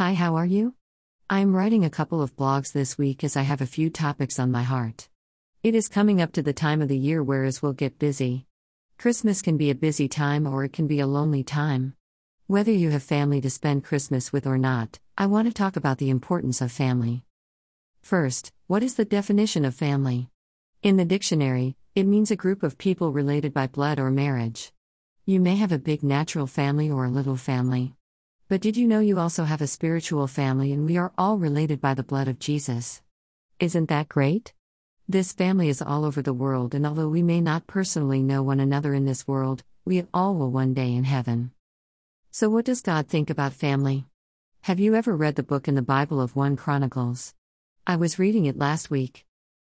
Hi, how are you? I am writing a couple of blogs this week as I have a few topics on my heart. It is coming up to the time of the year where as we'll get busy. Christmas can be a busy time or it can be a lonely time. Whether you have family to spend Christmas with or not, I want to talk about the importance of family. First, what is the definition of family? In the dictionary, it means a group of people related by blood or marriage. You may have a big natural family or a little family. But did you know you also have a spiritual family and we are all related by the blood of Jesus? Isn't that great? This family is all over the world, and although we may not personally know one another in this world, we all will one day in heaven. So, what does God think about family? Have you ever read the book in the Bible of 1 Chronicles? I was reading it last week.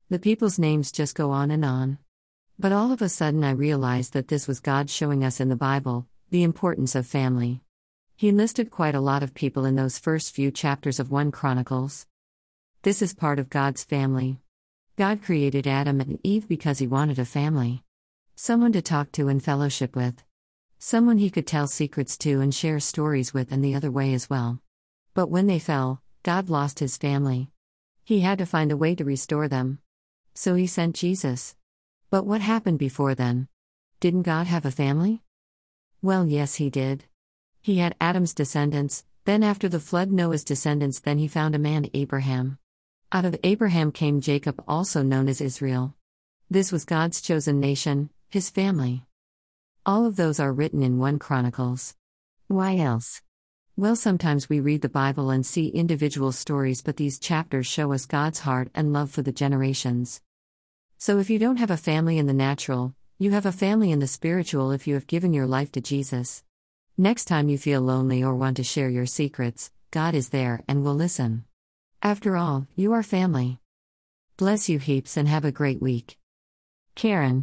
The people's names just go on and on. But all of a sudden, I realized that this was God showing us in the Bible the importance of family. He listed quite a lot of people in those first few chapters of 1 Chronicles. This is part of God's family. God created Adam and Eve because he wanted a family. Someone to talk to and fellowship with. Someone he could tell secrets to and share stories with, and the other way as well. But when they fell, God lost his family. He had to find a way to restore them. So he sent Jesus. But what happened before then? Didn't God have a family? Well, yes, he did. He had Adam's descendants, then after the flood, Noah's descendants, then he found a man, Abraham. Out of Abraham came Jacob, also known as Israel. This was God's chosen nation, his family. All of those are written in 1 Chronicles. Why else? Well, sometimes we read the Bible and see individual stories, but these chapters show us God's heart and love for the generations. So if you don't have a family in the natural, you have a family in the spiritual if you have given your life to Jesus. Next time you feel lonely or want to share your secrets, God is there and will listen. After all, you are family. Bless you heaps and have a great week. Karen